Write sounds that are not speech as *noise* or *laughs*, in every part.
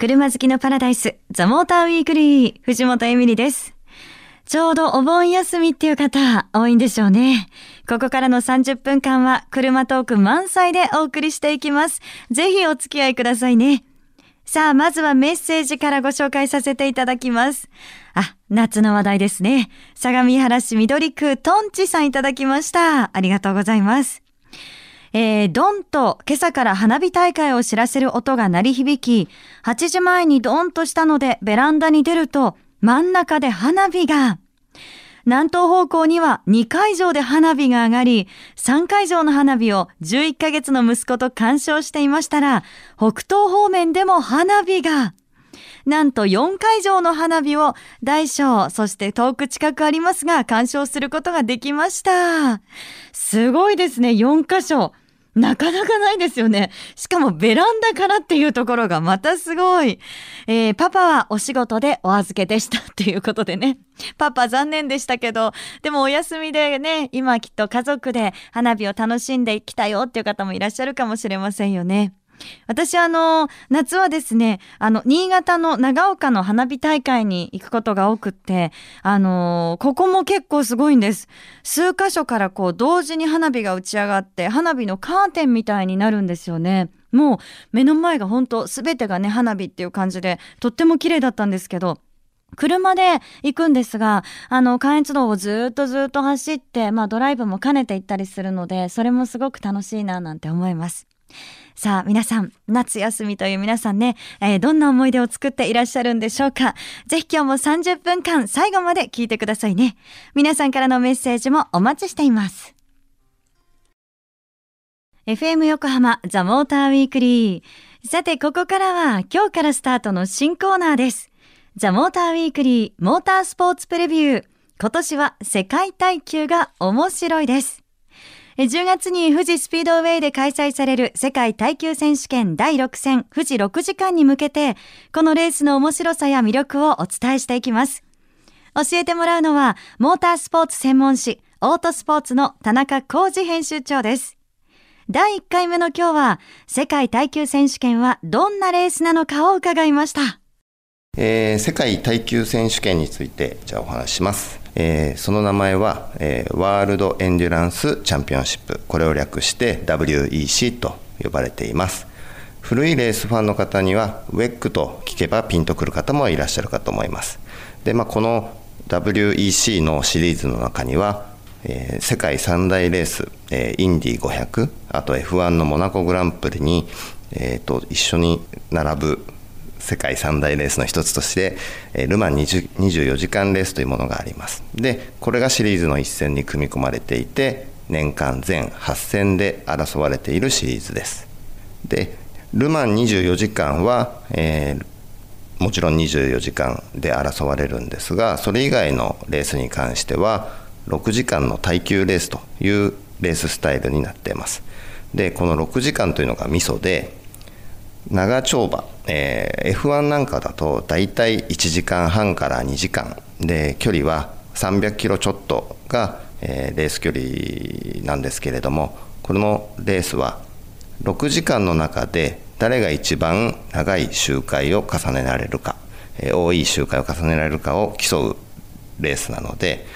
車好きのパラダイス、ザ・モーターウィークリー、藤本エミリです。ちょうどお盆休みっていう方、多いんでしょうね。ここからの30分間は、車トーク満載でお送りしていきます。ぜひお付き合いくださいね。さあ、まずはメッセージからご紹介させていただきます。あ、夏の話題ですね。相模原市緑区トンチさんいただきました。ありがとうございます。えー、ドンと今朝から花火大会を知らせる音が鳴り響き、8時前にドンとしたのでベランダに出ると、真ん中で花火が。南東方向には2会場で花火が上がり、3会場の花火を11ヶ月の息子と鑑賞していましたら、北東方面でも花火が。なんと4会場の花火を大小、そして遠く近くありますが、鑑賞することができました。すごいですね、4箇所。なかなかないですよね。しかもベランダからっていうところがまたすごい。えー、パパはお仕事でお預けでしたっていうことでね。*laughs* パパ残念でしたけど、でもお休みでね、今きっと家族で花火を楽しんできたよっていう方もいらっしゃるかもしれませんよね。私あの、夏はですね、あの、新潟の長岡の花火大会に行くことが多くって、あの、ここも結構すごいんです。数箇所からこう、同時に花火が打ち上がって、花火のカーテンみたいになるんですよね。もう、目の前が本当すべてがね、花火っていう感じで、とっても綺麗だったんですけど、車で行くんですが、あの、関越道をずっとずっと走って、まあドライブも兼ねて行ったりするので、それもすごく楽しいななんて思います。さあ、皆さん、夏休みという皆さんね、えー、どんな思い出を作っていらっしゃるんでしょうかぜひ今日も30分間最後まで聞いてくださいね。皆さんからのメッセージもお待ちしています。FM 横浜ザ・モーターウィークリー。さて、ここからは今日からスタートの新コーナーです。ザ・モーターウィークリーモータースポーツプレビュー。今年は世界耐久が面白いです。10月に富士スピードウェイで開催される世界耐久選手権第6戦富士6時間に向けて、このレースの面白さや魅力をお伝えしていきます。教えてもらうのは、モータースポーツ専門誌、オートスポーツの田中浩二編集長です。第1回目の今日は、世界耐久選手権はどんなレースなのかを伺いました。えー、世界耐久選手権について、じゃあお話します。えー、その名前は、えー、ワールドエンデュランスチャンピオンシップ。これを略して WEC と呼ばれています。古いレースファンの方にはウェックと聞けばピンとくる方もいらっしゃるかと思います。で、まあ、この WEC のシリーズの中には、えー、世界三大レース、え、インディ500あと F1 のモナコグランプリに、えーと一緒に並ぶ世界三大レースの一つとして、えルマン24時間レースというものがあります。で、これがシリーズの一戦に組み込まれていて、年間全8戦で争われているシリーズです。で、ルマン24時間は、えー、もちろん24時間で争われるんですが、それ以外のレースに関しては、6時間の耐久レースというレーススタイルになっています。で、この6時間というのがミソで、長丁場、えー、F1 なんかだと大体1時間半から2時間。で距離は300キロちょっとが、えー、レース距離なんですけれどもこのレースは6時間の中で誰が一番長い周回を重ねられるか、えー、多い周回を重ねられるかを競うレースなので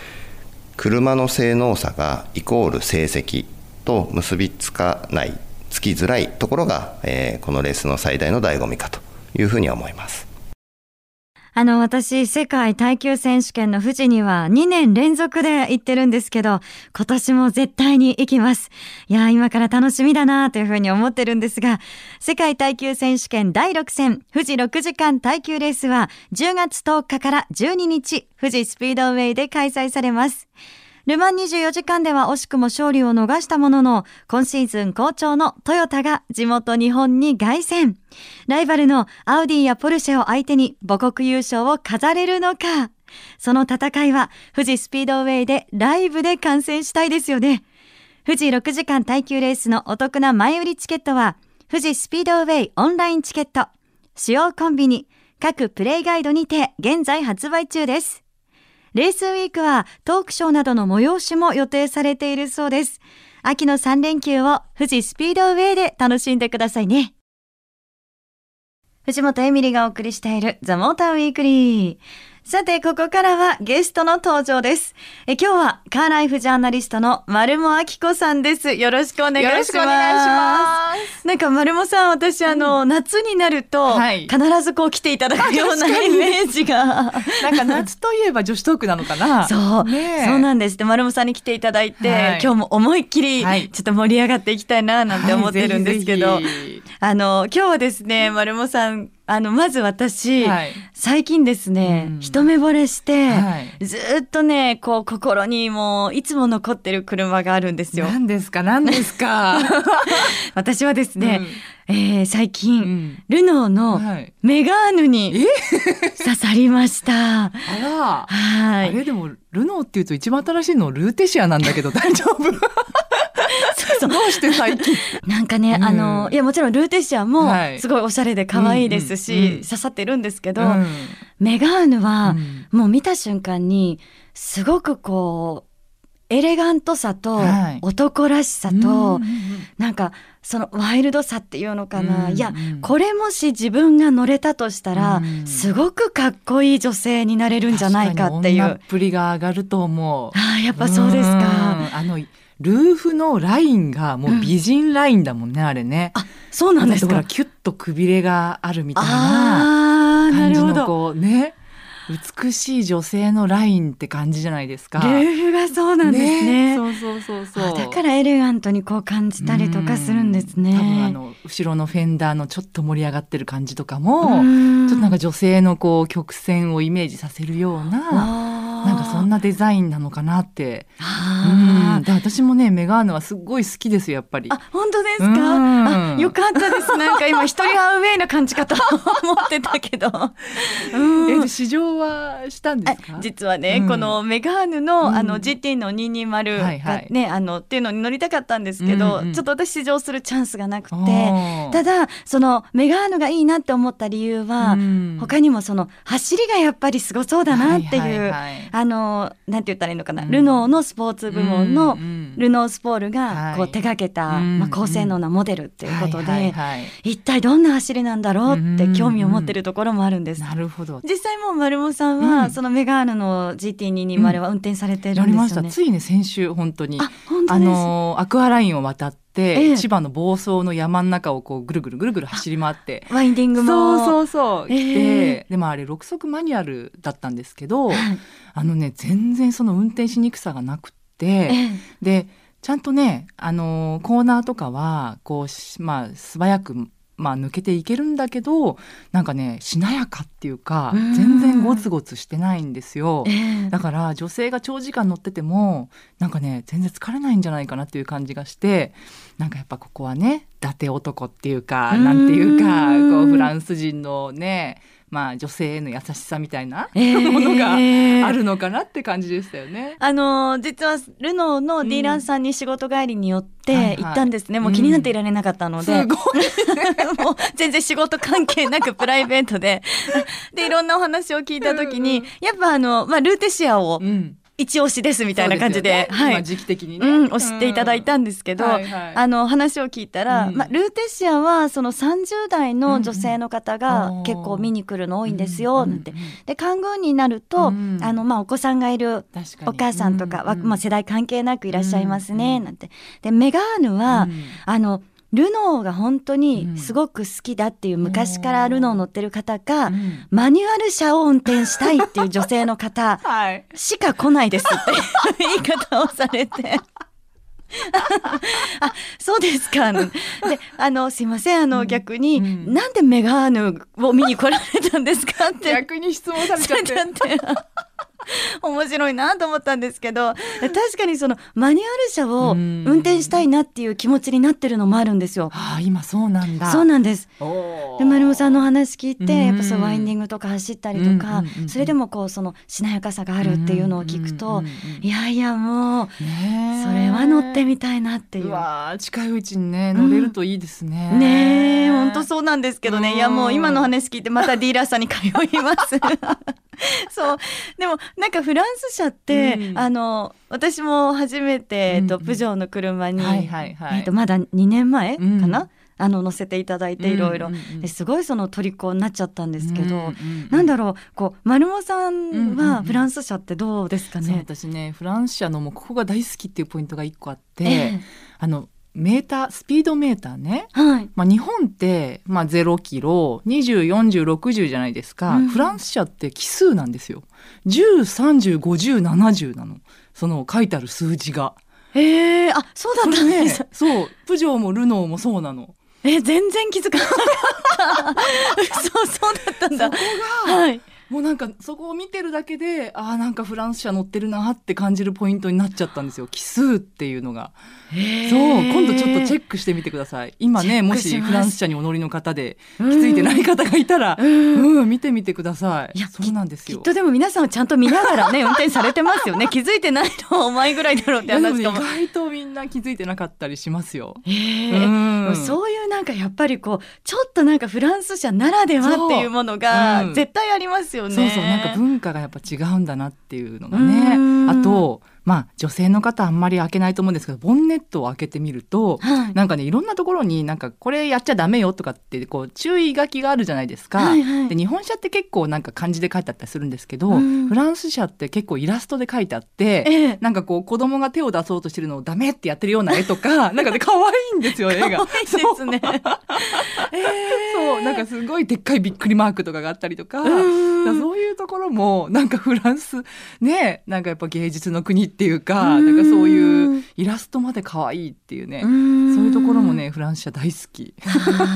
車の性能差がイコール成績と結びつかないつきづらいところが、えー、このレースの最大の醍醐味かというふうに思います。あの、私、世界耐久選手権の富士には2年連続で行ってるんですけど、今年も絶対に行きます。いや、今から楽しみだなというふうに思ってるんですが、世界耐久選手権第6戦、富士6時間耐久レースは10月10日から12日、富士スピードウェイで開催されます。ルマン24時間では惜しくも勝利を逃したものの、今シーズン好調のトヨタが地元日本に凱旋。ライバルのアウディやポルシェを相手に母国優勝を飾れるのか。その戦いは富士スピードウェイでライブで観戦したいですよね。富士6時間耐久レースのお得な前売りチケットは、富士スピードウェイオンラインチケット、主要コンビニ、各プレイガイドにて現在発売中です。レースウィークはトークショーなどの催しも予定されているそうです。秋の3連休を富士スピードウェイで楽しんでくださいね。藤本エミリがお送りしているザ・モーターウィークリー。さて、ここからはゲストの登場です。え今日はカーライフジャーナリストの丸茂明子さんです。よろしくお願いします。よろしくお願いします。なんか丸茂さん、私あの、夏になると、はい必ずこう来ていただくようなイメージが。なんか夏といえば女子トークなのかな。*laughs* そう、ねえそうなんです。で、丸茂さんに来ていただいて、はい今日も思いっきり、はいちょっと盛り上がっていきたいな、なんて思ってるんですけど、はいあの、今日はですね、丸茂さん、あの、まず私、はい最近ですね、うん一目惚れして、はいずーっとね、こう、心にもう、いつも残ってる車があるんですひよ。何ですか？何ですか？*laughs* 私はですね、えー最近、うんルノーのはいメガーヌに刺さりました。あら。はい。あれでもルノーっていうと一番新しいのルーテシアなんだけど大丈夫？どうして最近？*laughs* なんかね、うん。あの、いや、もちろんルーテシアもはい。すごいおしゃれで可愛いですし、うんうんうん。刺さってるんですけど、うん。メガーヌは、うん。もう見た瞬間に、すごくこう、エレガントさとはい。男らしさと、うんうんうんなんかそのワイルドさっていうのかな、うんいやうん。これもし自分が乗れたとしたら、うん。すごくかっこいい女性になれるんじゃないかっていう。確かに女っぷりが上がると思う。ああやっぱそうですか。ん。あのルーフのラインがもう美人ラインだもんね、あれね。あそうなんですかだから。キュッとくびれがあるみたいな感じ。のこうね美しい女性のラインって感じじゃないですか。ルーフがそうなんですね。そうそうそうそう。あだからエレガントにこう感じたりとかするんですね。うん多分あの後ろのフェンダーのちょっと盛り上がってる感じとかも、うんちょっとなんか女性のこう曲線をイメージさせるような。なんかそんな。なデザインなのかなって。うんで私もねメガーヌはすっごい好きですよやっぱり。あ、本当ですか？うんあ、よかったです。なんか今一人アウェイな感じかと思ってたけど。*laughs* うんえで試乗はしたんですか？あ？実はね、うん。このメガーヌの、うん。あの GT の220がはいはい。ね、あのっていうのに乗りたかったんですけど、うんうん。ちょっと私試乗するチャンスがなくて、ただそのメガーヌがいいなって思った理由は、うん。他にもその走りがやっぱりすごそうだなっていう、はいはいはい。あのなんて言ったらいいのかな、うん。ルノーのスポーツ部門のルノースポールはい。がこう手掛けた、うんまあ、高性能なモデルっていうことで、はいはいはい。一体どんな走りなんだろうって興味を持ってるところもあるんです。なるほど。実際もう丸茂さんは、うんそのメガーヌの GT220 は運転されてるんですよね。やりました。ついね先週本当にあ。のアクアラインを渡って、ええ千葉の房総の山の中をこうぐるぐるぐるぐる走り回って。*laughs* ワインディングも。そうそうそう来て、えでもあれ6速マニュアルだったんですけど、はいあのね全然その運転しにくさがなくって、ええでちゃんとねあのコーナーとかはこうしまあ素早くまあ抜けていけるんだけどなんかねしなやかっていうかうん。全然ゴツゴツしてないんですよ。ええ。だから女性が長時間乗っててもなんかね全然疲れないんじゃないかなっていう感じがしてなんかやっぱここはね伊達男っていうかうん。なんていうかこうフランス人のねまあ女性への優しさみたいなええものがあるのかなって感じでしたよね。あの実はルノーのディーラーさんに仕事帰りによっはいてはい。行ったんですね、もう気になっていられなかったので、すごい。*laughs* もう全然仕事関係なくプライベートで。でいろんなお話を聞いた時に、うんやっぱあの、まあ、ルーテシアをうん一押しですみたいな感じでね。はい。今時期的にね、うん、を知っていただいたんですけど、はいはい。あの話を聞いたら、うん。まあ、ルーテシアはその30代の女性の方うんうん。が結構見に来るの多いんですよ、うんなんてうんうん。で看護になると、うん。あのまあ、お子さんがいるお母さんとかは、うんうんまあ、世代関係なくいらっしゃいますね、うん。なんて。でメガーヌは、うん。あのルノーが本当にすごく好きだっていう昔からルノー乗ってる方か、うん。マニュアル車を運転したいっていう女性の方 *laughs* はい。しか来ないですって *laughs* 言い方をされて。*laughs* あそうですか。であのすいませんあの、逆に、うん。なんでメガーヌを見に来られたんですかって。逆に質問されちゃって *laughs* 面白いなと思ったんですけど確かにそのマニュアル車をうん。運転したいなっていう気持ちになってるのもあるんですよ。ああ今そうなんだ。そうなんです。で丸尾さんの話聞いて、うん。やっぱそうワインディングとか走ったりとか、うんうんうんうん。それでもこうそのしなやかさがあるっていうのを聞くと、うんうんうんいやいやもうそれは乗ってみたいなっていう。う。わー近いうちにね乗れるといいですね、ねえ本当そうなんですけどね、うん。いやもう今の話聞いてまたディーラーさんに通います。*laughs* そう。でもなんかフランス車って、うん。あの私も初めて、えっとうんうん。プジョーの車に、えっとまだ2年前かな、うんあの載せていただいていろいろ。すごいその虜になっちゃったんですけど、うんうんうんなんだろうこう丸茂さんうんうんうんはフランス車ってどうですかそうね、私ねフランス車のもうここが大好きっていうポイントが一個あって、ええ。あのメータースピードメーターね、はい。まあ、日本って、まあ、0キロ204060じゃないですか、うん。フランス車って奇数なんですよ。10305070なの。その書いてある数字が。えー、あそうだったんです、ねそう。プジョーもルノーもそうなの。え全然気づかなかった。そうそうだったんだ。そこがはいもうなんかそこを見てるだけであーなんかフランス車乗ってるなって感じるポイントになっちゃったんですよ。奇数っていうのが。そう今度ちょっとチェックしてみてください。今ねもしフランス車にお乗りの方でうん。気づいてない方がいたら、うん。うん、見てみてください。いやそうなんですよ。きっとでも皆さんはちゃんと見ながらね運転されてますよね。気づいてないのはお前ぐらいだろうって話かも。ね意外とみんな気づいてなかったりしますよ。えー。うん。そういうなんかやっぱりこうちょっとなんかフランス車ならではっていうものが絶対ありますよね。そうそうなんか文化がやっぱ違うんだなっていうのがねうんあとまあ女性の方あんまり開けないと思うんですけどボンネットを開けてみるとはいなんかねいろんなところになんかこれやっちゃダメよとかってこう注意書きがあるじゃないですか。はいはいで日本車って結構なんか漢字で書いてあったりするんですけど、うんフランス車って結構イラストで書いてあって、ええなんかこう子供が手を出そうとしてるのをダメってやってるような絵とか *laughs* なんかね可愛いんですよ絵が。可愛いですね。そう *laughs* なんかすごいでっかいびっくりマークとかがあったりとか。うからそういうところもなんかフランスねなんかやっぱ芸術の国っていうかうんなんかそういうイラストまで可愛いっていうねそそういうところもねフランス車大好き。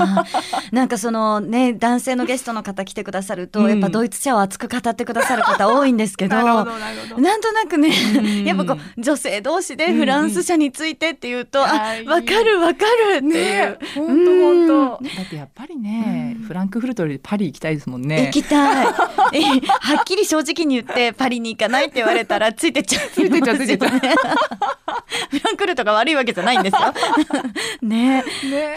*laughs* なんかそのね男性のゲストの方来てくださると、うんやっぱドイツ車を熱く語ってくださる方多いんですけど。などなんとなくね、うんやっぱこう女性同士でフランス車についてっていうと、あうんあいいわかるわかるっていう、ね本当うん本当。だってやっぱりね、フランクフルトよりパリ行きたいですもんね。行きたい。えはっきり正直に言ってパリに行かないって言われたらついてっちゃう。ついてっちゃうついてっちゃうフランクフルトが悪いわけじゃないんですよ。*laughs* ね。ね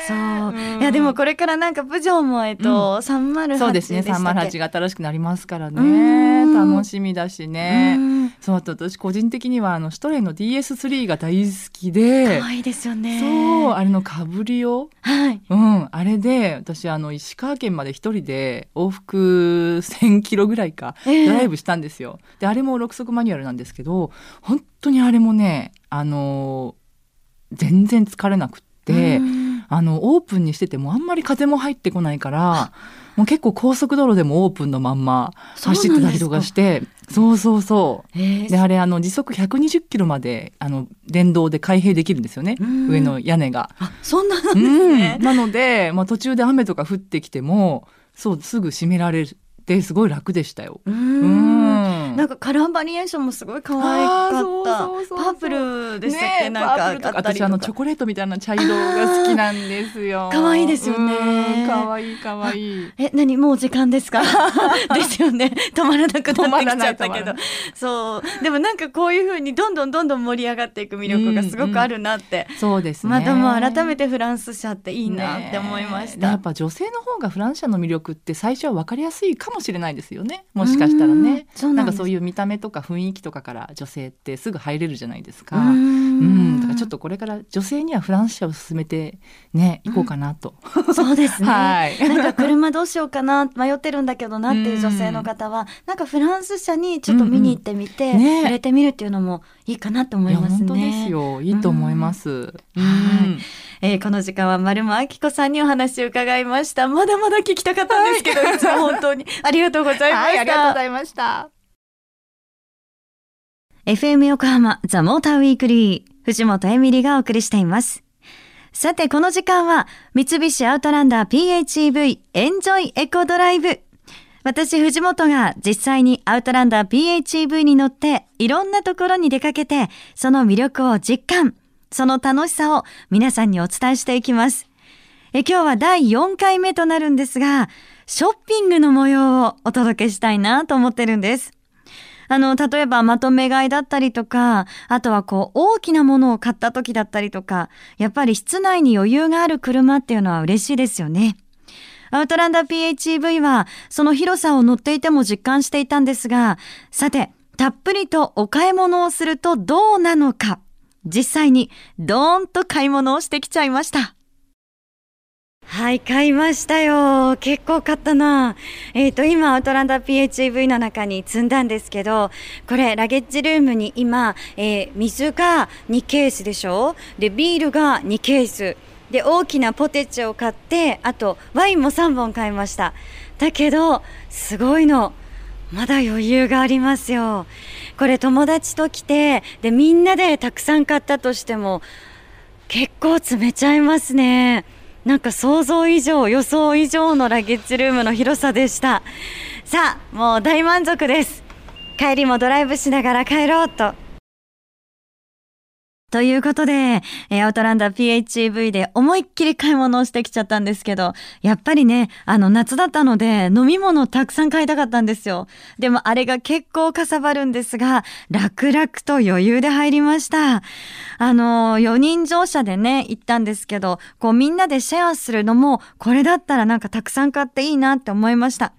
そう、んいやでもこれからなんかプジョーもえっと、308そうですね。でしたっけ308が新しくなりますからうね。ん楽しみだしね。うんそうあと私個人的にはあのシュトレンの DS3 が大好きで可、愛いですよね。そうあれのカブリオ。はい。うん、あれで私あの石川県まで一人で往復1,000キロぐらいかええドライブしたんですよ。であれも6速マニュアルなんですけど本当にあれもねあの全然疲れなくって、うんあのオープンにしててもあんまり風も入ってこないからもう結構高速道路でもオープンのまんま走ってたりとかしてそうそうそう。えーであれあの時速120キロまであの電動で開閉できるんですよねうん上の屋根が。あそんななんですうんね。なので、まあ、途中で雨とか降ってきてもそうすぐ閉められてすごい楽でしたよ。ううんんなんかカラーバリエーションもすごい可愛かった。パープルでしたっけ、ねなんか私あのチョコレートみたいな茶色が好きなんですよ。*laughs* 可愛いですよねうん可愛い可愛い。え、何？もう時間ですか？*laughs* ですよね。止まらなくなってきちゃったけど。そう。でもなんかこういう風にどんどんどんどん盛り上がっていく魅力がすごくあるなって。そうですね。またもう改めてフランス車っていいなって思いました。ねやっぱ女性の方がフランス車の魅力って最初は分かりやすいかもしれないですよねもしかしたらねうんそうなんですかそういう見た目とか雰囲気とかから女性ってすぐ入れるじゃないですか。ううんんだからちょっとこれから女性にはフランス車を進めてね行こうかなと。*laughs* そうですね。はいなんか車どうしようかな迷ってるんだけどなっていう女性の方は、なんかフランス車にちょっと見に行ってみて、うんうんね触れてみるっていうのもいいかなと思いますね。本当ですよいいと思います。うんえーこの時間は丸間明子さんにお話を伺いました。まだまだ聞きたかったんですけど、いつも本当にありがとうございました。はいありがとうございました。FM 横浜ザ・モーターウィークリー藤本エミリがお送りしています。さて、この時間は三菱アウトランダー PHEV エンジョイエコドライブ。私、藤本が実際にアウトランダー PHEV に乗っていろんなところに出かけて、その魅力を実感、その楽しさを皆さんにお伝えしていきます。え今日は第4回目となるんですが、ショッピングの模様をお届けしたいなと思ってるんです。あの、例えばまとめ買いだったりとか、あとはこう大きなものを買った時だったりとか、やっぱり室内に余裕がある車っていうのは嬉しいですよね。アウトランダー PHEV はその広さを乗っていても実感していたんですが、さて、たっぷりとお買い物をするとどうなのか、実際にドーンと買い物をしてきちゃいました。はい、買いましたよ。結構買ったな。えっ、ー、と、今、アウトランダー PHEV の中に積んだんですけど、これ、ラゲッジルームに今、えー、水が2ケースでしょ？で、ビールが2ケース。で、大きなポテチを買って、あと、ワインも3本買いました。だけど、すごいの。まだ余裕がありますよ。これ友達と来て、で、みんなでたくさん買ったとしても、結構詰めちゃいますね。なんか想像以上、予想以上のラゲッジルームの広さでした。さあ、もう大満足です。帰りもドライブしながら帰ろうとということでえ、アウトランダー PHEV で思いっきり買い物をしてきちゃったんですけど、やっぱりね、あの夏だったので飲み物をたくさん買いたかったんですよ。でもあれが結構かさばるんですが、楽々と余裕で入りました。あの、4人乗車でね、行ったんですけど、こうみんなでシェアするのも、これだったらなんかたくさん買っていいなって思いました。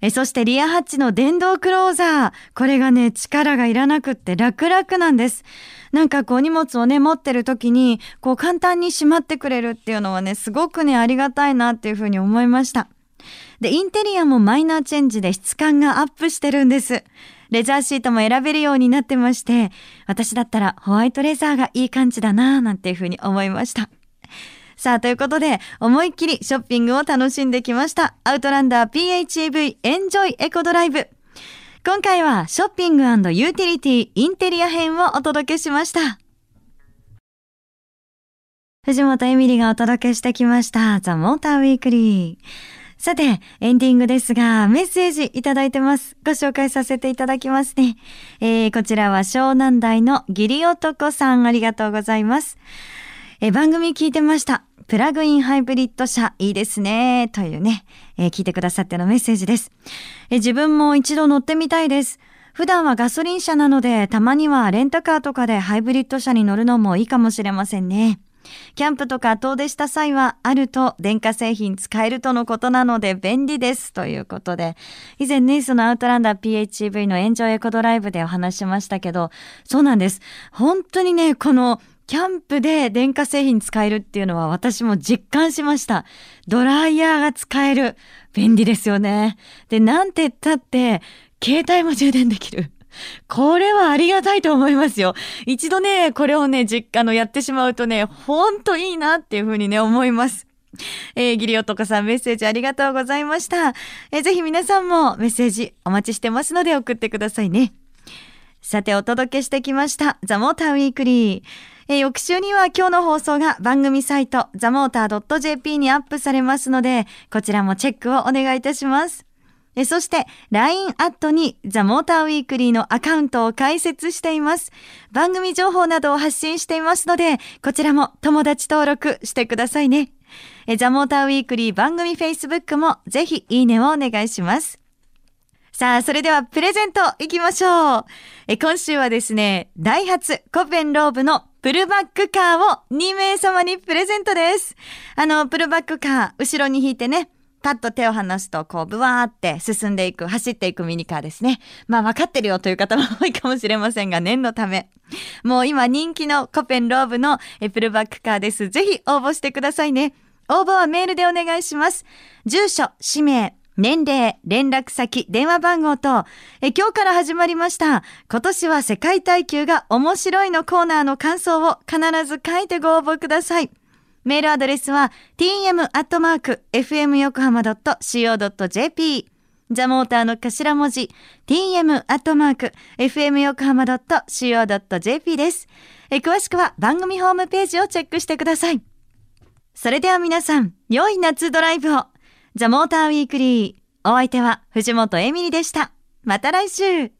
えそしてリアハッチの電動クローザー。これがね、力がいらなくって楽々なんです。なんかこう荷物をね、持ってる時に、こう簡単にしまってくれるっていうのはね、すごくね、ありがたいなっていうふうに思いました。で、インテリアもマイナーチェンジで質感がアップしてるんです。レジャーシートも選べるようになってまして、私だったらホワイトレザーがいい感じだなぁなんていうふうに思いました。さあ、ということで、思いっきりショッピングを楽しんできました。アウトランダー PHEV エンジョイエコドライブ。今回はショッピングユーティリティインテリア編をお届けしました。藤本エミリがお届けしてきました。ザ・モーターウィークリー。さて、エンディングですが、メッセージいただいてます。ご紹介させていただきますね。えー、こちらは湘南台の義理男さん、ありがとうございます。えー、番組聞いてました。プラグインハイブリッド車いいですね。というね、えー、聞いてくださってのメッセージです、えー、自分も一度乗ってみたいです。普段はガソリン車なので、たまにはレンタカーとかでハイブリッド車に乗るのもいいかもしれませんね。キャンプとか遠出した際はあると電化製品使えるとのことなので便利ですということで以前ねそのアウトランダー PHEV のエンジョイエコドライブでお話しましたけどそうなんです本当にねこのキャンプで電化製品使えるっていうのは私も実感しました。ドライヤーが使える。便利ですよね。で、なんて言ったって、携帯も充電できる。これはありがたいと思いますよ。一度ね、これをね、実家のやってしまうとね、ほんといいなっていうふうにね、思います。えー、ギリオトコさんメッセージありがとうございました。えー、ぜひ皆さんもメッセージお待ちしてますので送ってくださいね。さてお届けしてきました、ザ・モーターウィークリー。えー、翌週には今日の放送が番組サイト、ザモーター .jp にアップされますので、こちらもチェックをお願いいたします。えそして、LINE アットにザ・モーターウィークリーのアカウントを開設しています。番組情報などを発信していますので、こちらも友達登録してくださいね。えザ・モーターウィークリー番組 Facebook もぜひいいねをお願いします。さあ、それではプレゼントいきましょう。え今週はですね、ダイハツコペンローブのプルバックカーを2名様にプレゼントです。あの、プルバックカー、後ろに引いてね、パッと手を離すと、こう、ブワーって進んでいく、走っていくミニカーですね。まあ、分かってるよという方も多いかもしれませんが、念のため。もう今人気のコペンローブのプルバックカーです。ぜひ応募してくださいね。応募はメールでお願いします。住所、氏名、年齢、連絡先、電話番号と、え今日から始まりました。今年は世界耐久が面白いのコーナーの感想を必ず書いてご応募ください。メールアドレスは tm.fmyokohama.co.jp ザモーターの頭文字 tm.fmyokohama.co.jp です。え詳しくは番組ホームページをチェックしてください。それでは皆さん、良い夏ドライブをザ・モーター・ウィークリー。お相手は藤本エミリでした。また来週